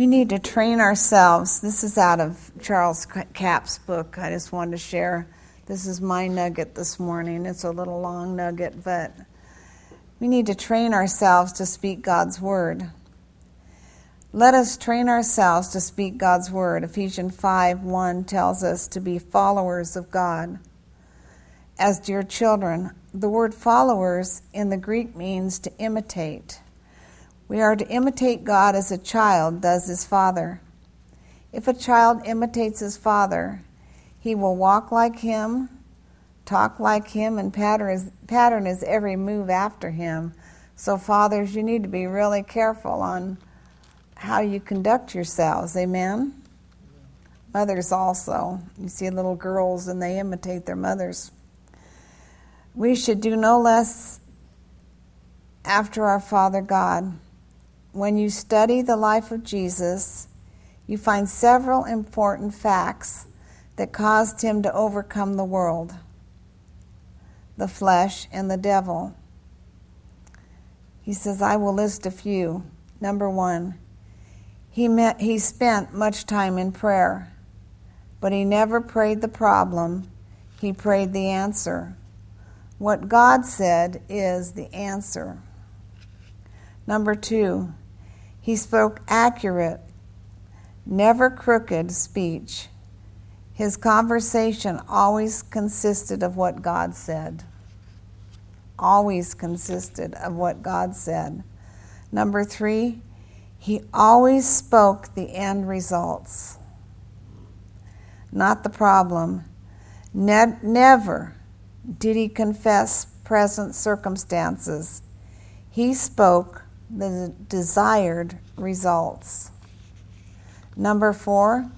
We need to train ourselves. This is out of Charles Capps' book. I just wanted to share. This is my nugget this morning. It's a little long nugget, but we need to train ourselves to speak God's word. Let us train ourselves to speak God's word. Ephesians 5 1 tells us to be followers of God. As dear children, the word followers in the Greek means to imitate. We are to imitate God as a child does his father. If a child imitates his father, he will walk like him, talk like him, and pattern his, pattern his every move after him. So, fathers, you need to be really careful on how you conduct yourselves. Amen? Mothers also. You see little girls and they imitate their mothers. We should do no less after our Father God. When you study the life of Jesus, you find several important facts that caused him to overcome the world, the flesh, and the devil. He says, I will list a few. Number one, he, met, he spent much time in prayer, but he never prayed the problem, he prayed the answer. What God said is the answer. Number two, he spoke accurate, never crooked speech. His conversation always consisted of what God said. Always consisted of what God said. Number three, he always spoke the end results, not the problem. Ne- never did he confess present circumstances. He spoke the desired results. Number four,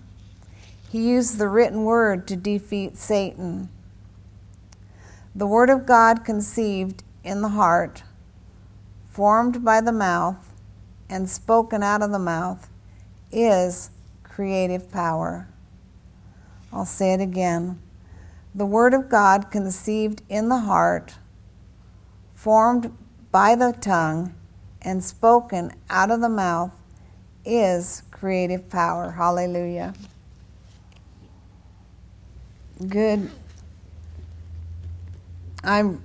he used the written word to defeat Satan. The word of God conceived in the heart, formed by the mouth, and spoken out of the mouth is creative power. I'll say it again. The word of God conceived in the heart, formed by the tongue, and spoken out of the mouth is creative power. Hallelujah good. I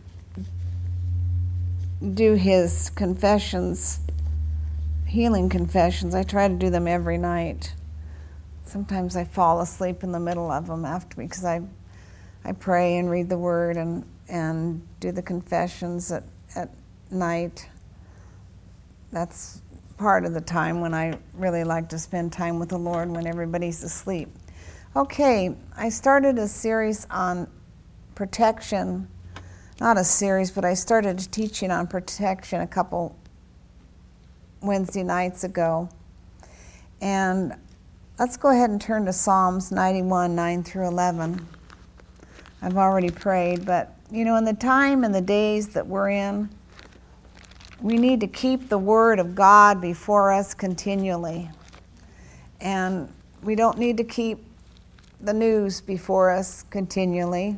do his confessions, healing confessions. I try to do them every night. Sometimes I fall asleep in the middle of them after because I, I pray and read the word and, and do the confessions at, at night. That's part of the time when I really like to spend time with the Lord when everybody's asleep. Okay, I started a series on protection. Not a series, but I started teaching on protection a couple Wednesday nights ago. And let's go ahead and turn to Psalms 91 9 through 11. I've already prayed, but you know, in the time and the days that we're in, we need to keep the Word of God before us continually. And we don't need to keep the news before us continually.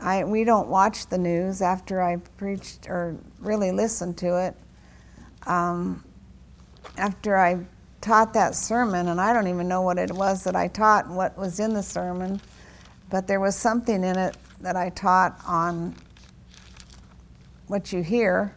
I, we don't watch the news after I preached or really listened to it. Um, after I taught that sermon, and I don't even know what it was that I taught and what was in the sermon, but there was something in it that I taught on what you hear.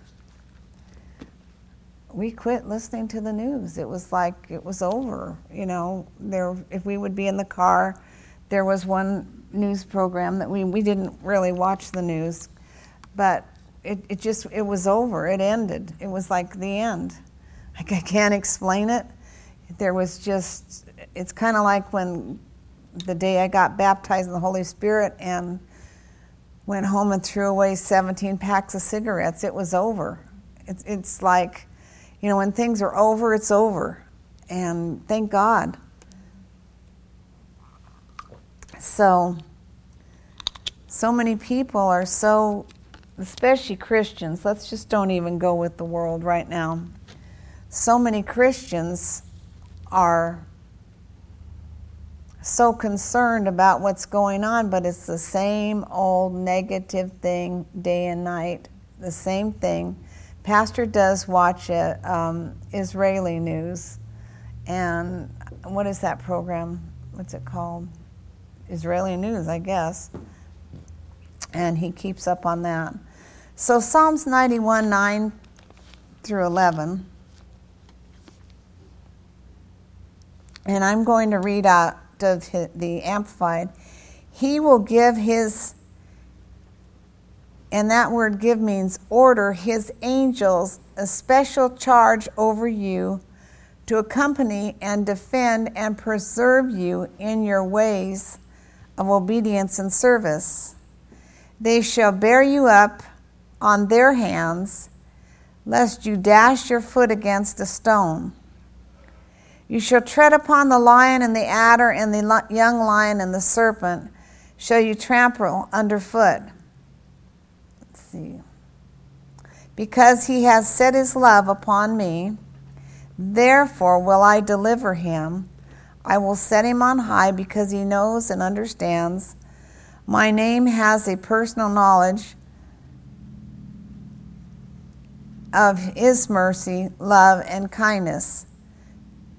We quit listening to the news. It was like it was over. You know, there if we would be in the car, there was one news program that we we didn't really watch the news, but it, it just it was over. It ended. It was like the end. Like I can't explain it. There was just it's kind of like when the day I got baptized in the Holy Spirit and went home and threw away 17 packs of cigarettes. It was over. It's, it's like, you know, when things are over, it's over. And thank God. So, so many people are so, especially Christians, let's just don't even go with the world right now. So many Christians are so concerned about what's going on, but it's the same old negative thing day and night, the same thing. Pastor does watch it, um, Israeli news, and what is that program? What's it called? Israeli News, I guess. And he keeps up on that. So Psalms 91 9 through 11. And I'm going to read out of the Amplified. He will give his, and that word give means order, his angels a special charge over you to accompany and defend and preserve you in your ways of obedience and service. They shall bear you up on their hands, lest you dash your foot against a stone. You shall tread upon the lion and the adder and the young lion and the serpent, shall you trample underfoot. Because he has set his love upon me, therefore will I deliver him. I will set him on high because he knows and understands. My name has a personal knowledge of his mercy, love, and kindness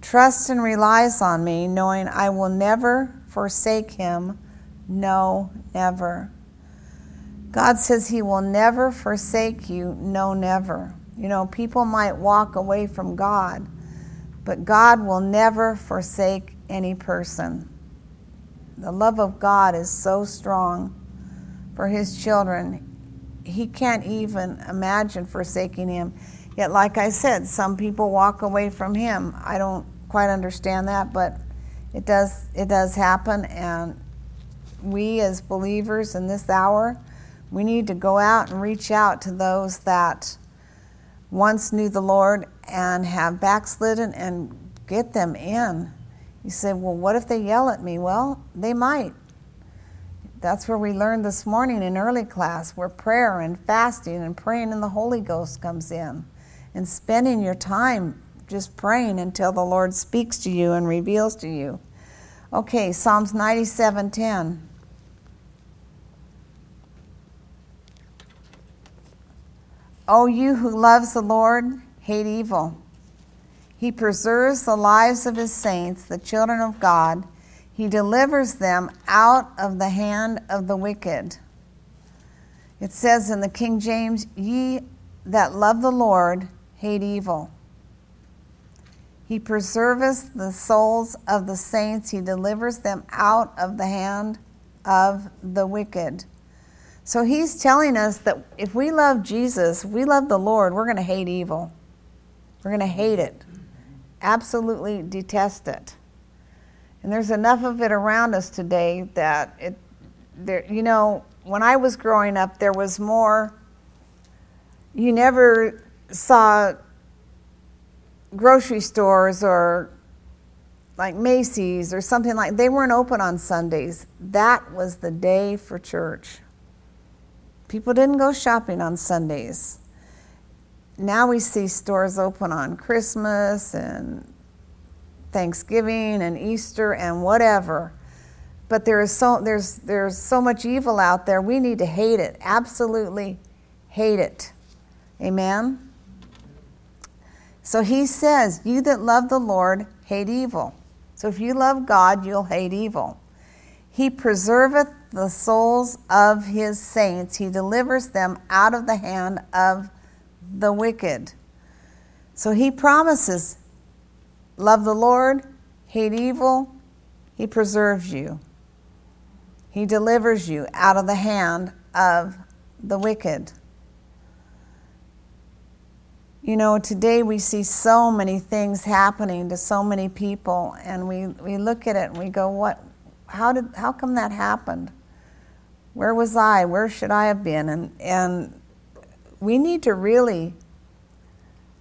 trusts and relies on me, knowing I will never forsake him. No, never. God says he will never forsake you. No, never. You know, people might walk away from God, but God will never forsake any person. The love of God is so strong for his children. He can't even imagine forsaking him. Yet, like I said, some people walk away from Him. I don't quite understand that, but it does it does happen, and we as believers in this hour, we need to go out and reach out to those that once knew the Lord and have backslidden and get them in. You say, well, what if they yell at me? Well, they might. That's where we learned this morning in early class, where prayer and fasting and praying in the Holy Ghost comes in and spending your time just praying until the Lord speaks to you and reveals to you. Okay, Psalms 97:10. O you who loves the Lord, hate evil. He preserves the lives of his saints, the children of God. He delivers them out of the hand of the wicked. It says in the King James, Ye that love the Lord, hate evil. He preserveth the souls of the saints, he delivers them out of the hand of the wicked. So he's telling us that if we love Jesus, we love the Lord, we're going to hate evil. We're going to hate it, absolutely detest it. And there's enough of it around us today that it, there, you know, when I was growing up, there was more. You never saw grocery stores or like Macy's or something like they weren't open on Sundays. That was the day for church. People didn't go shopping on Sundays. Now we see stores open on Christmas and Thanksgiving and Easter and whatever. But there is so there's there's so much evil out there. We need to hate it. Absolutely hate it. Amen. So he says, You that love the Lord hate evil. So if you love God, you'll hate evil. He preserveth the souls of his saints, he delivers them out of the hand of the wicked. So he promises, Love the Lord, hate evil, he preserves you. He delivers you out of the hand of the wicked. You know, today we see so many things happening to so many people, and we, we look at it and we go, what, how, did, how come that happened? Where was I? Where should I have been? And, and we need to really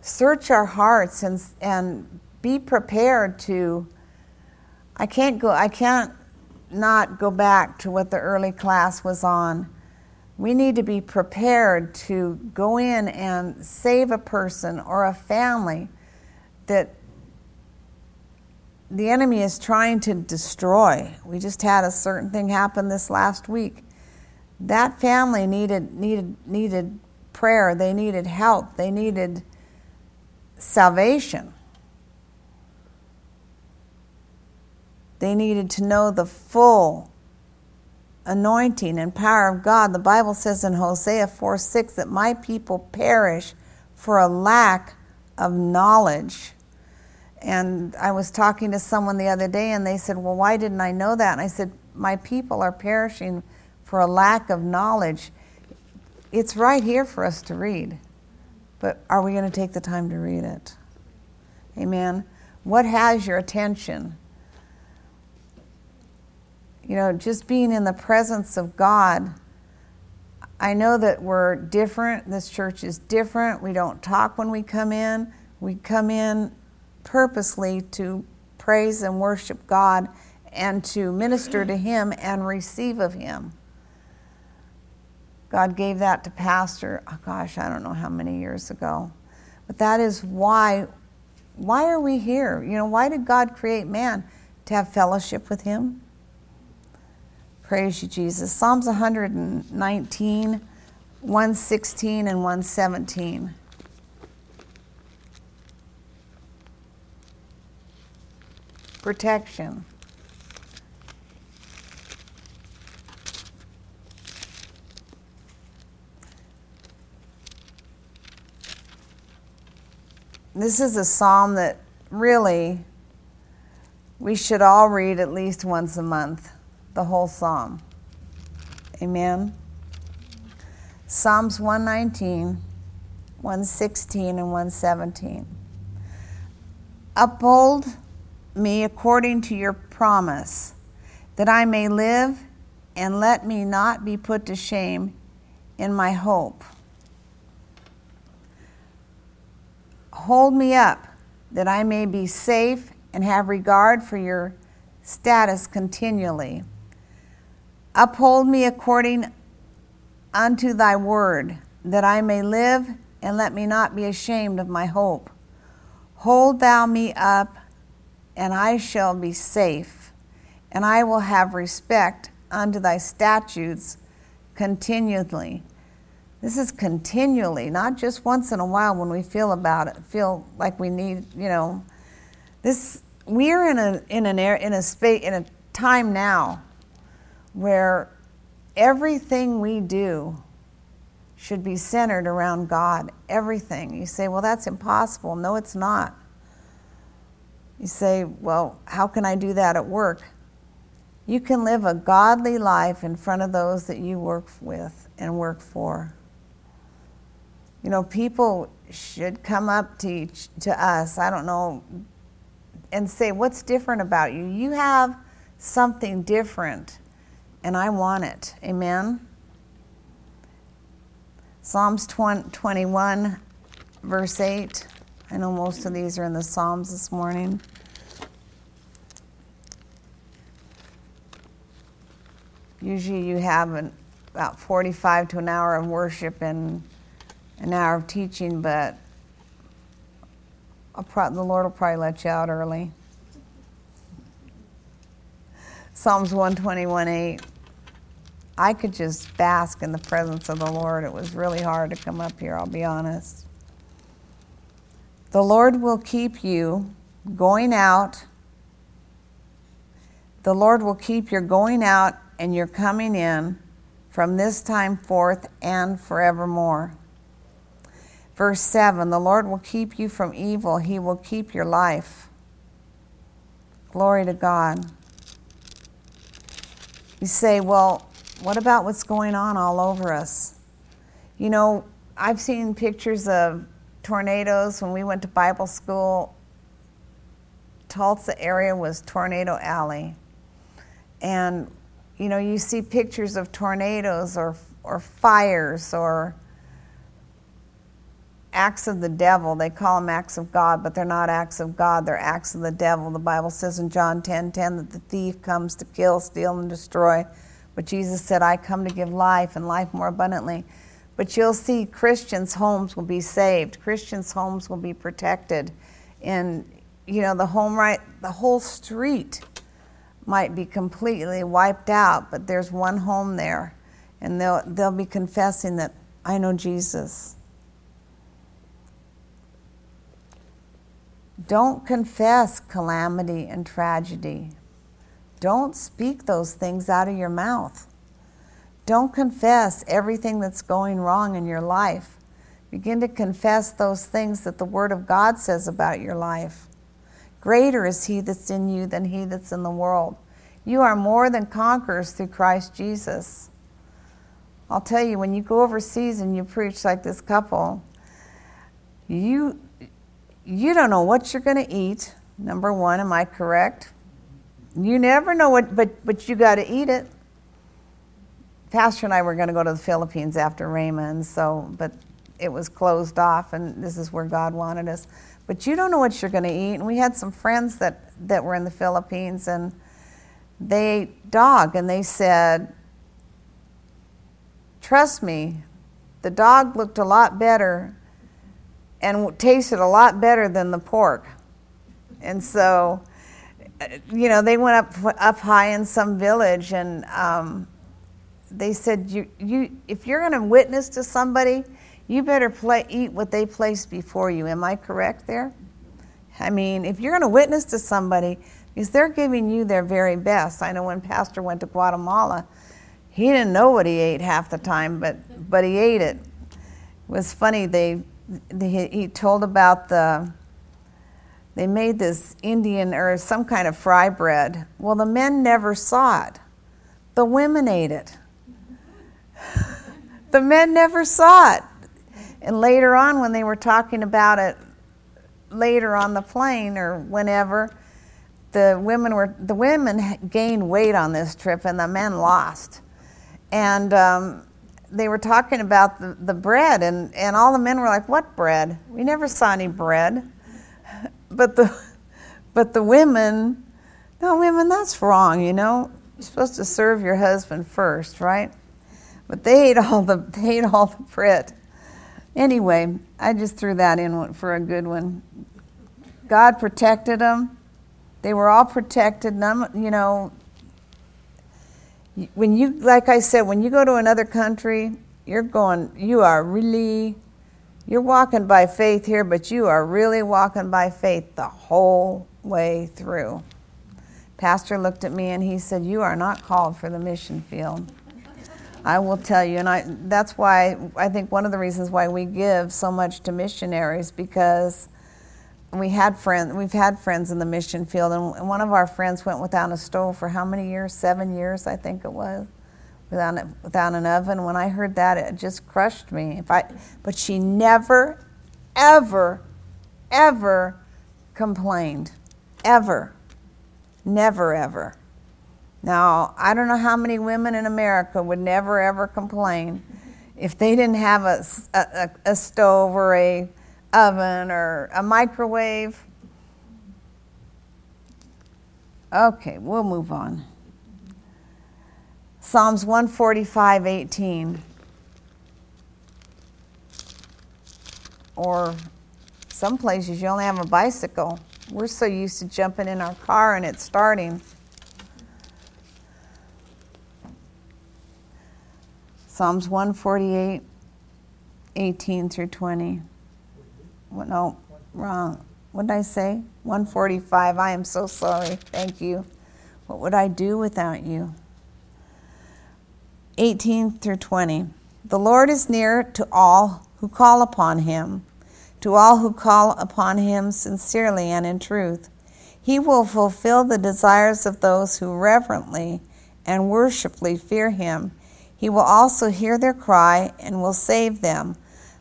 search our hearts and, and be prepared to. I can't go, I can't not go back to what the early class was on we need to be prepared to go in and save a person or a family that the enemy is trying to destroy. We just had a certain thing happen this last week. That family needed needed needed prayer, they needed help, they needed salvation. They needed to know the full anointing and power of God. The Bible says in Hosea 4 6 that my people perish for a lack of knowledge. And I was talking to someone the other day and they said, Well, why didn't I know that? And I said, My people are perishing for a lack of knowledge. It's right here for us to read. But are we going to take the time to read it? Amen. What has your attention? You know, just being in the presence of God. I know that we're different. This church is different. We don't talk when we come in. We come in purposely to praise and worship God and to minister to Him and receive of Him. God gave that to Pastor, oh gosh, I don't know how many years ago. But that is why why are we here? You know, why did God create man? To have fellowship with him? Praise you, Jesus. Psalms 119, 116, and 117. Protection. This is a psalm that really we should all read at least once a month, the whole psalm. Amen. Psalms 119, 116, and 117. Uphold me according to your promise, that I may live, and let me not be put to shame in my hope. Hold me up, that I may be safe and have regard for your status continually. Uphold me according unto thy word, that I may live, and let me not be ashamed of my hope. Hold thou me up, and I shall be safe, and I will have respect unto thy statutes continually. This is continually, not just once in a while when we feel about it, feel like we need, you know. This we're in a in an air in a space in a time now where everything we do should be centered around God. Everything. You say, well, that's impossible. No, it's not. You say, well, how can I do that at work? You can live a godly life in front of those that you work with and work for. You know, people should come up to each, to us, I don't know, and say, "What's different about you? You have something different, and I want it." Amen. Psalms 20, 21, verse 8. I know most of these are in the Psalms this morning. Usually you have an, about 45 to an hour of worship and an hour of teaching, but pro- the Lord will probably let you out early. Psalms 121 8. I could just bask in the presence of the Lord. It was really hard to come up here, I'll be honest. The Lord will keep you going out. The Lord will keep your going out and your coming in from this time forth and forevermore. Verse 7 The Lord will keep you from evil, He will keep your life. Glory to God. You say, well, what about what's going on all over us? You know, I've seen pictures of tornadoes when we went to Bible school. Tulsa area was Tornado Alley. And, you know, you see pictures of tornadoes or, or fires or acts of the devil. They call them acts of God, but they're not acts of God. They're acts of the devil. The Bible says in John 10 10 that the thief comes to kill, steal, and destroy. But Jesus said, I come to give life and life more abundantly. But you'll see Christians' homes will be saved. Christians' homes will be protected. And, you know, the home right, the whole street might be completely wiped out, but there's one home there. And they'll, they'll be confessing that I know Jesus. Don't confess calamity and tragedy. don't speak those things out of your mouth. Don't confess everything that's going wrong in your life. Begin to confess those things that the Word of God says about your life. Greater is He that's in you than He that's in the world. You are more than conquerors through Christ Jesus. I'll tell you, when you go overseas and you preach like this couple, you, you don't know what you're going to eat. Number one, am I correct? You never know what, but, but you got to eat it. Pastor and I were going to go to the Philippines after Raymond, so, but it was closed off, and this is where God wanted us. But you don't know what you're going to eat. And we had some friends that, that were in the Philippines, and they ate dog, and they said, Trust me, the dog looked a lot better and tasted a lot better than the pork. And so, you know, they went up up high in some village, and um, they said, "You, you, if you're going to witness to somebody, you better play, eat what they place before you." Am I correct there? I mean, if you're going to witness to somebody, because they're giving you their very best. I know when Pastor went to Guatemala, he didn't know what he ate half the time, but but he ate it. It was funny. They, they he told about the they made this Indian or some kind of fry bread. Well, the men never saw it. The women ate it. the men never saw it. And later on, when they were talking about it later on the plane or whenever, the women were the women gained weight on this trip and the men lost. And um, they were talking about the, the bread, and, and all the men were like, What bread? We never saw any bread. But the, but the women, no, women, that's wrong, you know. You're supposed to serve your husband first, right? But they ate all the, they ate all the bread. Anyway, I just threw that in for a good one. God protected them. They were all protected. None, you know, when you, like I said, when you go to another country, you're going, you are really, you're walking by faith here, but you are really walking by faith the whole way through. Pastor looked at me and he said, You are not called for the mission field. I will tell you, and I, that's why I think one of the reasons why we give so much to missionaries because we had friends we've had friends in the mission field and one of our friends went without a stove for how many years? Seven years i think it was without, without an oven. When i heard that it just crushed me. If I, but she never ever ever complained. Ever. Never ever. Now i don't know how many women in america would never ever complain if they didn't have a, a, a stove or a oven or a microwave. Okay, we'll move on. Psalms 145 18. Or some places you only have a bicycle. We're so used to jumping in our car and it's starting. Psalms 148 18 through 20 no, wrong. What did I say? 145. I am so sorry. Thank you. What would I do without you? 18 through 20. The Lord is near to all who call upon him, to all who call upon him sincerely and in truth. He will fulfill the desires of those who reverently and worshipfully fear him. He will also hear their cry and will save them.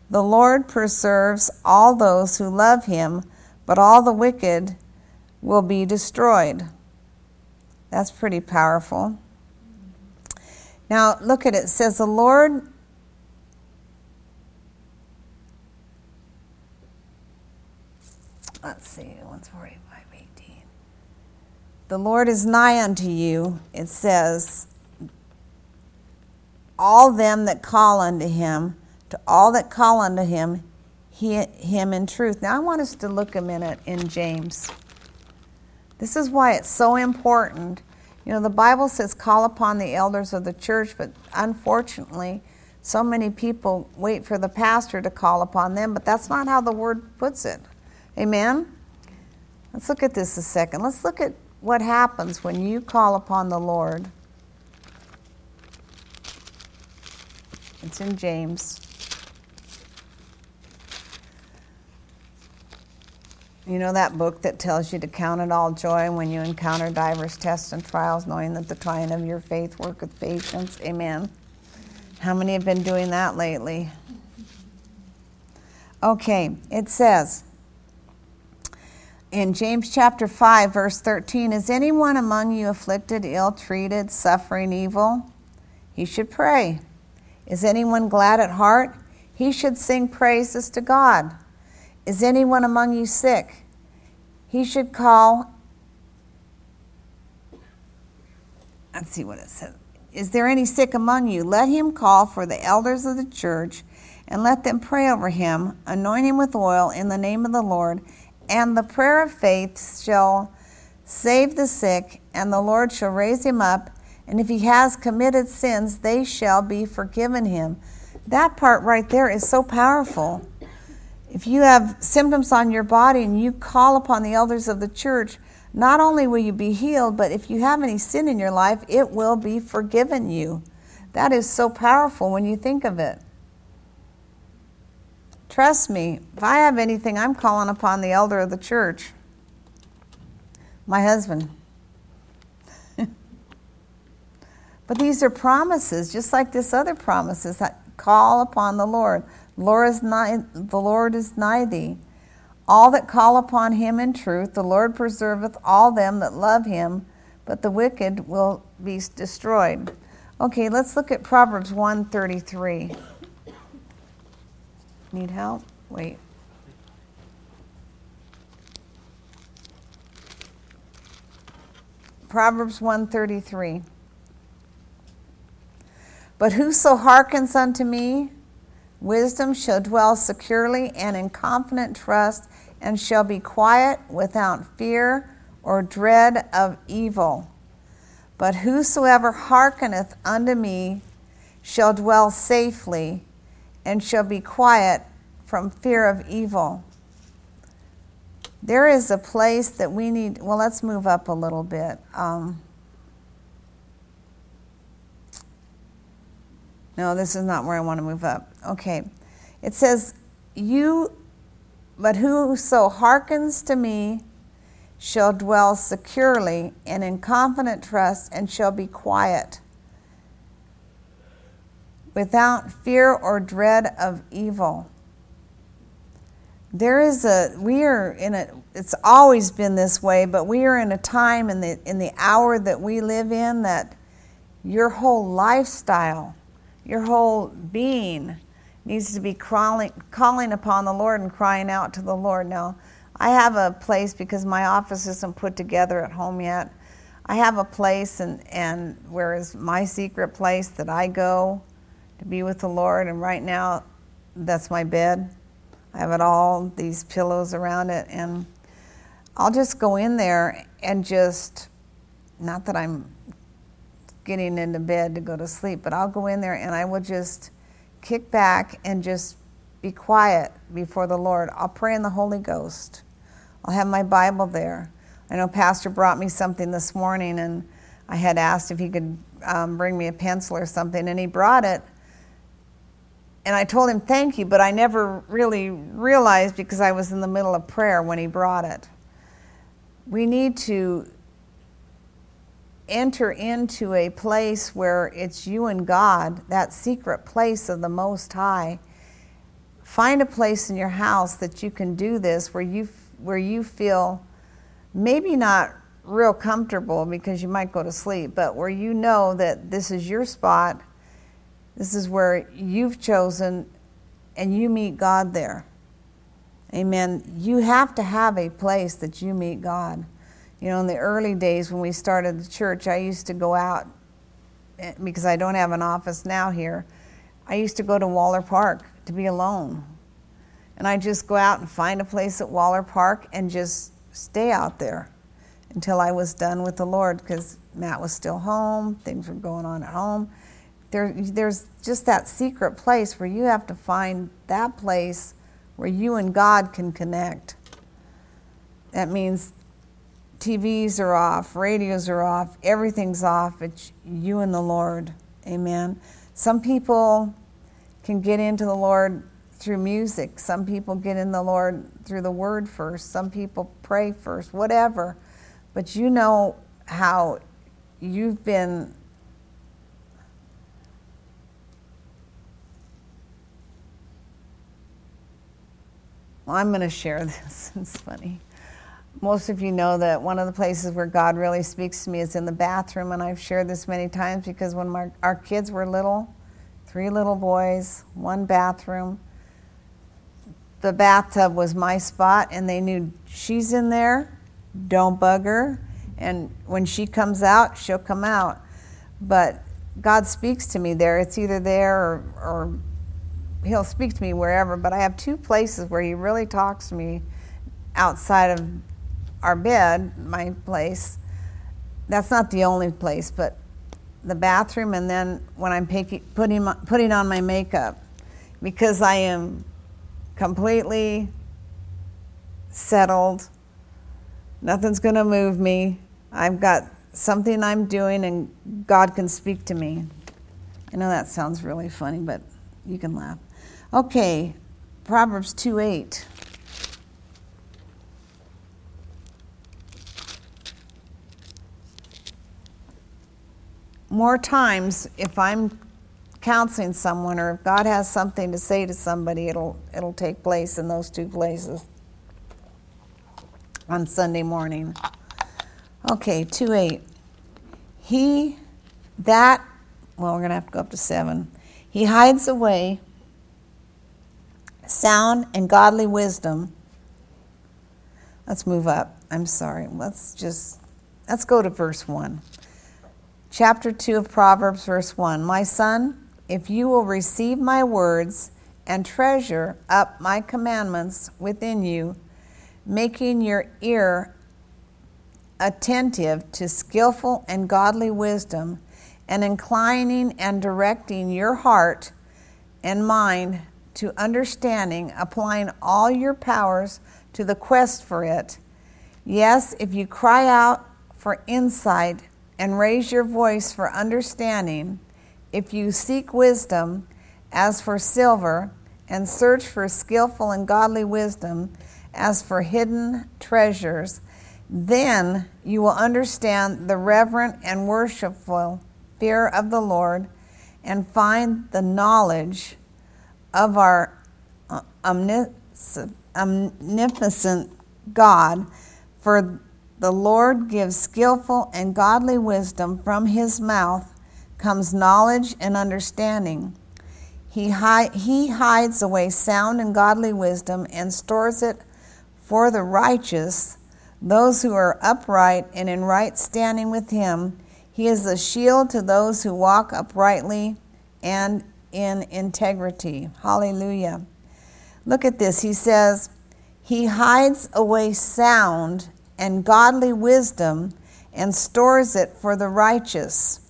The Lord preserves all those who love him, but all the wicked will be destroyed. That's pretty powerful. Now, look at it. It says, The Lord. Let's see, 145, 18. The Lord is nigh unto you, it says, all them that call unto him to all that call unto him, he, him in truth. Now, I want us to look a minute in James. This is why it's so important. You know, the Bible says, call upon the elders of the church, but unfortunately, so many people wait for the pastor to call upon them, but that's not how the word puts it. Amen? Let's look at this a second. Let's look at what happens when you call upon the Lord. It's in James. You know that book that tells you to count it all joy when you encounter divers tests and trials, knowing that the trying of your faith worketh patience? Amen. How many have been doing that lately? Okay, it says in James chapter 5, verse 13 Is anyone among you afflicted, ill treated, suffering evil? He should pray. Is anyone glad at heart? He should sing praises to God. Is anyone among you sick? He should call. Let's see what it says. Is there any sick among you? Let him call for the elders of the church and let them pray over him, anoint him with oil in the name of the Lord. And the prayer of faith shall save the sick, and the Lord shall raise him up. And if he has committed sins, they shall be forgiven him. That part right there is so powerful. If you have symptoms on your body and you call upon the elders of the church, not only will you be healed, but if you have any sin in your life, it will be forgiven you. That is so powerful when you think of it. Trust me, if I have anything, I'm calling upon the elder of the church, my husband. but these are promises, just like this other promises that call upon the Lord. Lord is nigh, the Lord is nigh thee. All that call upon him in truth, the Lord preserveth all them that love him, but the wicked will be destroyed. Okay, let's look at Proverbs 133. Need help? Wait. Proverbs 133. But whoso hearkens unto me, wisdom shall dwell securely and in confident trust, and shall be quiet without fear or dread of evil. But whosoever hearkeneth unto me shall dwell safely and shall be quiet from fear of evil. There is a place that we need, well, let's move up a little bit. Um, no, this is not where I want to move up. Okay. It says, You, but whoso hearkens to me shall dwell securely and in confident trust and shall be quiet without fear or dread of evil. There is a we are in a it's always been this way, but we are in a time in the in the hour that we live in that your whole lifestyle, your whole being needs to be crawling, calling upon the Lord and crying out to the Lord. Now, I have a place because my office isn't put together at home yet. I have a place and and where is my secret place that I go to be with the Lord. And right now, that's my bed. I have it all, these pillows around it. And I'll just go in there and just, not that I'm getting into bed to go to sleep, but I'll go in there and I will just kick back and just be quiet before the Lord. I'll pray in the Holy Ghost. I'll have my Bible there. I know Pastor brought me something this morning, and I had asked if he could um, bring me a pencil or something, and he brought it and I told him thank you, but I never really realized because I was in the middle of prayer when he brought it. We need to enter into a place where it's you and God, that secret place of the Most High. Find a place in your house that you can do this where you where you feel maybe not real comfortable because you might go to sleep, but where you know that this is your spot this is where you've chosen and you meet God there. Amen. You have to have a place that you meet God. You know, in the early days when we started the church, I used to go out eh, because I don't have an office now here. I used to go to Waller Park to be alone. And I just go out and find a place at Waller Park and just stay out there until I was done with the Lord because Matt was still home, things were going on at home. There, there's just that secret place where you have to find that place where you and God can connect. That means TVs are off, radios are off, everything's off. It's you and the Lord. Amen. Some people can get into the Lord through music. Some people get in the Lord through the word first. Some people pray first, whatever. But you know how you've been well, I'm going to share this. It's funny. Most of you know that one of the places where God really speaks to me is in the bathroom, and I've shared this many times because when my, our kids were little, three little boys, one bathroom, the bathtub was my spot, and they knew she's in there, don't bug her, and when she comes out, she'll come out. But God speaks to me there. It's either there or, or He'll speak to me wherever. But I have two places where He really talks to me outside of our bed, my place. That's not the only place, but the bathroom, and then when I'm putting, putting on my makeup, because I am completely settled. Nothing's going to move me. I've got something I'm doing, and God can speak to me. I know that sounds really funny, but you can laugh. Okay, Proverbs 2 8. More times, if I'm counseling someone or if God has something to say to somebody, it'll, it'll take place in those two places on Sunday morning. Okay, 2 8. He, that, well, we're to have to go up to 7. He hides away sound and godly wisdom. Let's move up. I'm sorry. Let's just, let's go to verse 1. Chapter 2 of Proverbs, verse 1. My son, if you will receive my words and treasure up my commandments within you, making your ear attentive to skillful and godly wisdom, and inclining and directing your heart and mind to understanding, applying all your powers to the quest for it. Yes, if you cry out for insight and raise your voice for understanding, if you seek wisdom as for silver and search for skillful and godly wisdom as for hidden treasures, then you will understand the reverent and worshipful fear of the Lord and find the knowledge of our uh, omnipotent God. For the Lord gives skillful and godly wisdom. From his mouth comes knowledge and understanding. He, hi- he hides away sound and godly wisdom and stores it for the righteous, those who are upright and in right standing with him. He is a shield to those who walk uprightly and in integrity. Hallelujah. Look at this. He says, He hides away sound and godly wisdom and stores it for the righteous.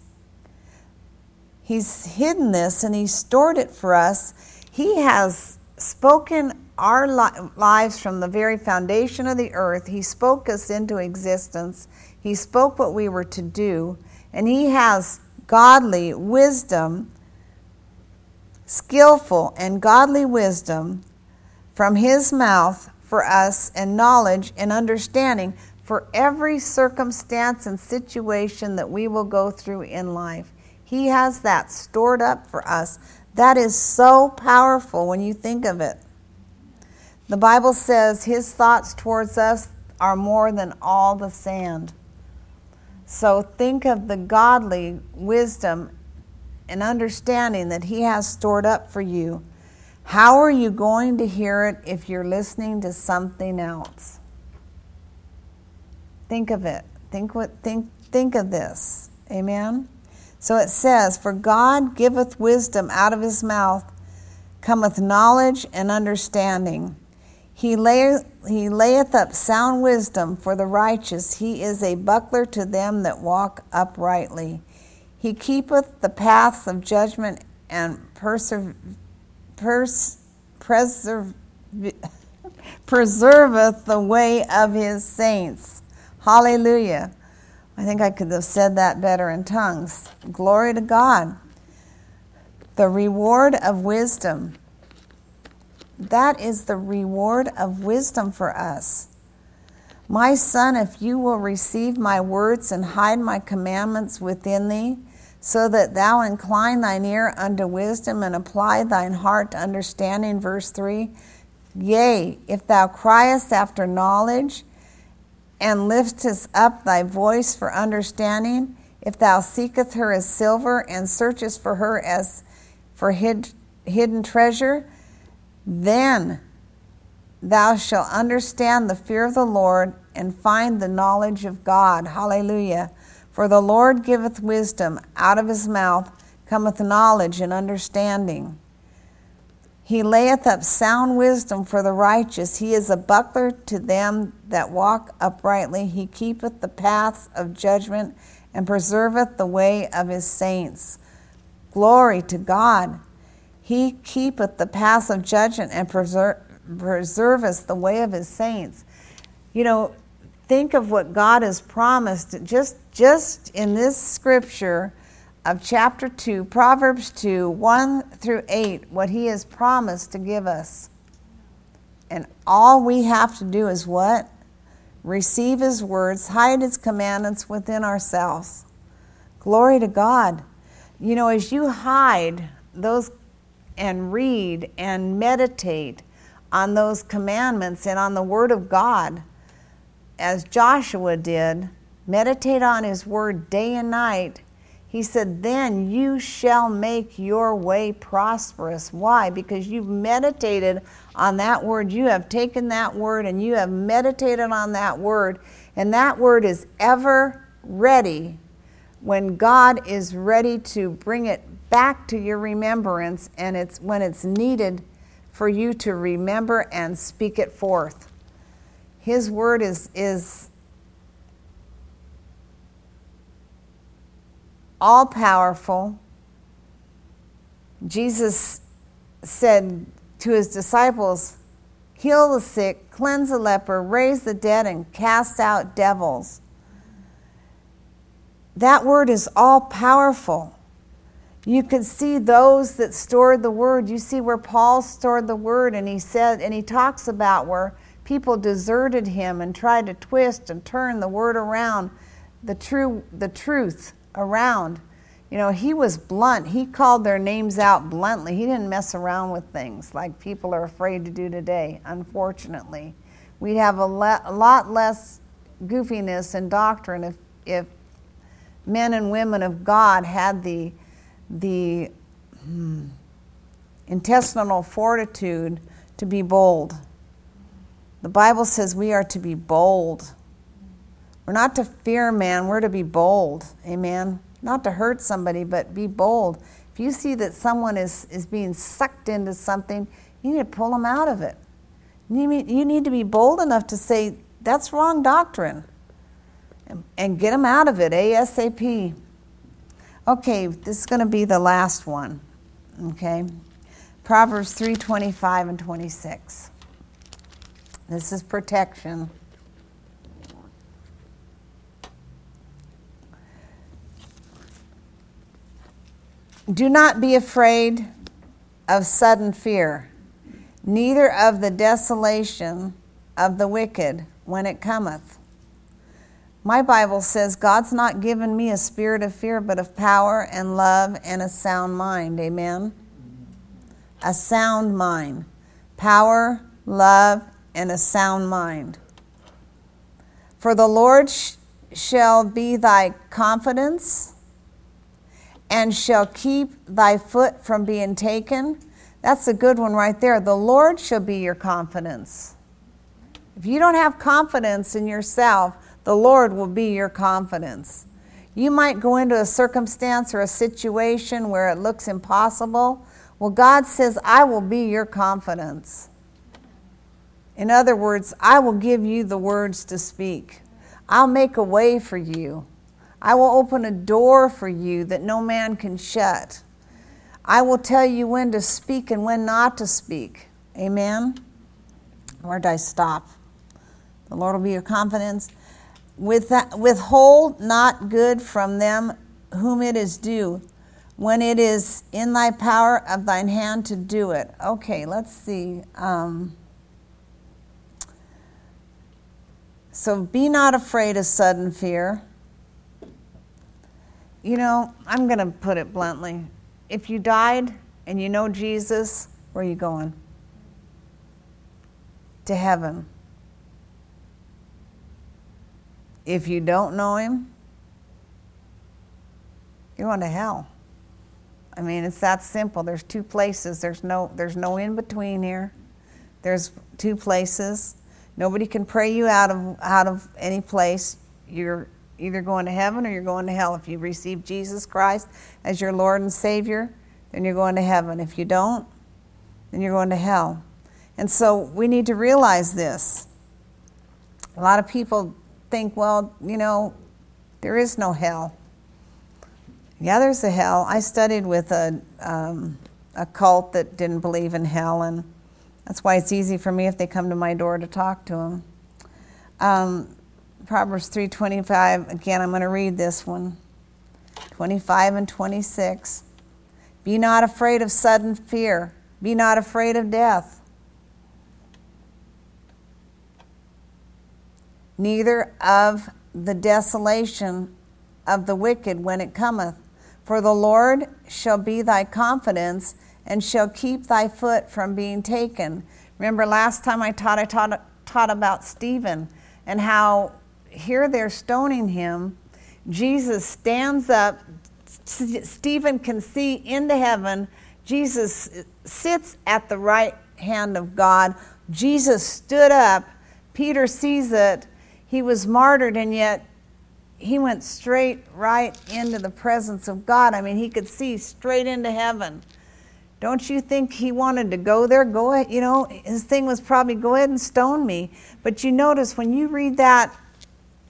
He's hidden this and He stored it for us. He has spoken our li- lives from the very foundation of the earth. He spoke us into existence. He spoke what we were to do. And He has godly wisdom, skillful and godly wisdom from His mouth for us, and knowledge and understanding for every circumstance and situation that we will go through in life. He has that stored up for us. That is so powerful when you think of it. The Bible says his thoughts towards us are more than all the sand. So think of the godly wisdom and understanding that he has stored up for you. How are you going to hear it if you're listening to something else? Think of it. Think what think think of this. Amen. So it says, For God giveth wisdom out of his mouth, cometh knowledge and understanding. He, lay, he layeth up sound wisdom for the righteous. He is a buckler to them that walk uprightly. He keepeth the paths of judgment and persev- pers- preserve- preserveth the way of his saints. Hallelujah. I think I could have said that better in tongues. Glory to God. The reward of wisdom. That is the reward of wisdom for us. My son, if you will receive my words and hide my commandments within thee, so that thou incline thine ear unto wisdom and apply thine heart to understanding. Verse 3 Yea, if thou criest after knowledge and liftest up thy voice for understanding, if thou seekest her as silver and searchest for her as for hid, hidden treasure, then thou shalt understand the fear of the Lord and find the knowledge of God. Hallelujah. For the Lord giveth wisdom, out of his mouth cometh knowledge and understanding. He layeth up sound wisdom for the righteous. He is a buckler to them that walk uprightly. He keepeth the paths of judgment and preserveth the way of his saints. Glory to God. He keepeth the paths of judgment and preser- preserveth the way of his saints. You know, think of what God has promised just just in this scripture of chapter 2, Proverbs 2, 1 through 8, what he has promised to give us. And all we have to do is what? Receive his words, hide his commandments within ourselves. Glory to God. You know, as you hide those and read and meditate on those commandments and on the word of God, as Joshua did, meditate on his word day and night, he said, Then you shall make your way prosperous. Why? Because you've meditated on that word. You have taken that word and you have meditated on that word. And that word is ever ready when God is ready to bring it back to your remembrance and it's when it's needed for you to remember and speak it forth. His word is, is all powerful. Jesus said to his disciples, Heal the sick, cleanse the leper, raise the dead, and cast out devils. That word is all powerful. You could see those that stored the word. You see where Paul stored the word, and he said, and he talks about where people deserted him and tried to twist and turn the word around, the true the truth around. You know, he was blunt. He called their names out bluntly. He didn't mess around with things like people are afraid to do today, unfortunately. We'd have a, le- a lot less goofiness in doctrine if, if men and women of God had the, the hmm, intestinal fortitude to be bold the Bible says we are to be bold. We're not to fear man, we're to be bold. Amen. Not to hurt somebody, but be bold. If you see that someone is, is being sucked into something, you need to pull them out of it. You need, you need to be bold enough to say, that's wrong doctrine. And, and get them out of it ASAP. Okay, this is going to be the last one. Okay? Proverbs 3:25 and 26. This is protection. Do not be afraid of sudden fear, neither of the desolation of the wicked when it cometh. My Bible says God's not given me a spirit of fear, but of power and love and a sound mind. Amen? A sound mind. Power, love, and a sound mind. For the Lord sh- shall be thy confidence and shall keep thy foot from being taken. That's a good one right there. The Lord shall be your confidence. If you don't have confidence in yourself, the Lord will be your confidence. You might go into a circumstance or a situation where it looks impossible. Well, God says, I will be your confidence. In other words, I will give you the words to speak. I'll make a way for you. I will open a door for you that no man can shut. I will tell you when to speak and when not to speak. Amen? Where did I stop? The Lord will be your confidence. with that, withhold not good from them whom it is due, when it is in thy power of thine hand to do it. Okay, let's see. Um, so be not afraid of sudden fear. You know, I'm going to put it bluntly. If you died and you know Jesus, where are you going? To heaven. If you don't know him, you're going to hell. I mean, it's that simple. There's two places. There's no there's no in between here. There's two places. Nobody can pray you out of out of any place. You're either going to heaven or you're going to hell. If you receive Jesus Christ as your Lord and Savior, then you're going to heaven. If you don't, then you're going to hell. And so we need to realize this. A lot of people think, well, you know, there is no hell. Yeah, there's a hell. I studied with a, um, a cult that didn't believe in hell, and that's why it's easy for me if they come to my door to talk to them. Um, Proverbs 3:25. Again, I'm going to read this one. 25 and 26. Be not afraid of sudden fear. Be not afraid of death. Neither of the desolation of the wicked when it cometh. For the Lord shall be thy confidence and shall keep thy foot from being taken. Remember last time I taught, I taught, taught about Stephen and how here they're stoning him. Jesus stands up. Stephen can see into heaven. Jesus sits at the right hand of God. Jesus stood up. Peter sees it. He was martyred, and yet he went straight right into the presence of God. I mean, he could see straight into heaven. Don't you think he wanted to go there? Go ahead. You know, his thing was probably go ahead and stone me. But you notice when you read that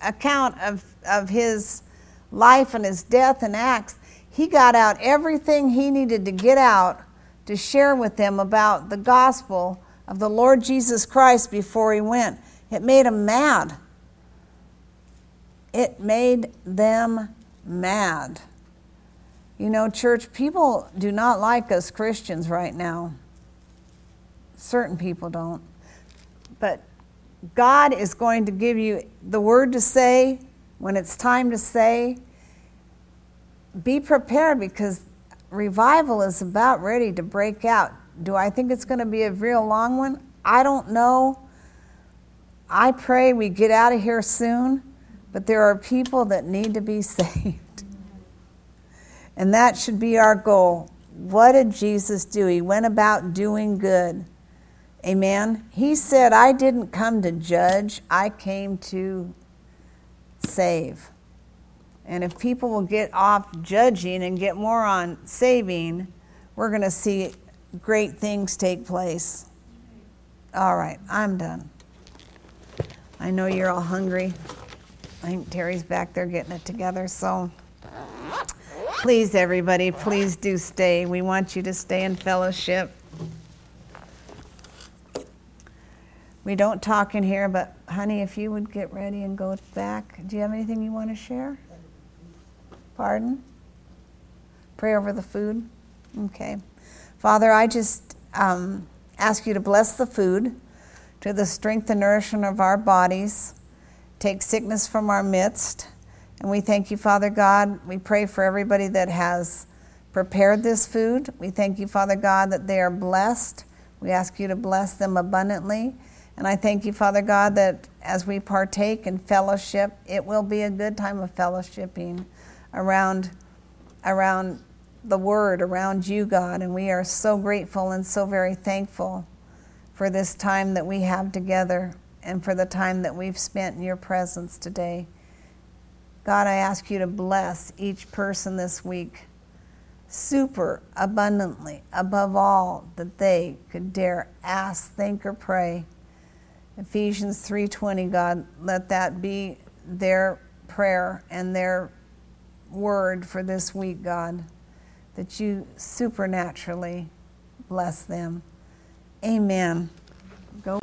account of, of his life and his death and Acts, he got out everything he needed to get out to share with them about the gospel of the Lord Jesus Christ before he went. It made him mad. It made them mad. You know, church, people do not like us Christians right now. Certain people don't. But God is going to give you the word to say when it's time to say. Be prepared because revival is about ready to break out. Do I think it's going to be a real long one? I don't know. I pray we get out of here soon. But there are people that need to be saved. And that should be our goal. What did Jesus do? He went about doing good. Amen. He said, I didn't come to judge, I came to save. And if people will get off judging and get more on saving, we're going to see great things take place. All right, I'm done. I know you're all hungry. I think Terry's back there getting it together. So please, everybody, please do stay. We want you to stay in fellowship. We don't talk in here, but honey, if you would get ready and go back. Do you have anything you want to share? Pardon? Pray over the food? Okay. Father, I just um, ask you to bless the food to the strength and nourishment of our bodies take sickness from our midst. And we thank you, Father God. We pray for everybody that has prepared this food. We thank you, Father God, that they are blessed. We ask you to bless them abundantly. And I thank you, Father God, that as we partake in fellowship, it will be a good time of fellowshipping around, around the Word, around you, God. And we are so grateful and so very thankful for this time that we have together and for the time that we've spent in your presence today. God, I ask you to bless each person this week super abundantly, above all that they could dare ask, think, or pray. Ephesians 3:20, God, let that be their prayer and their word for this week, God, that you supernaturally bless them. Amen. Go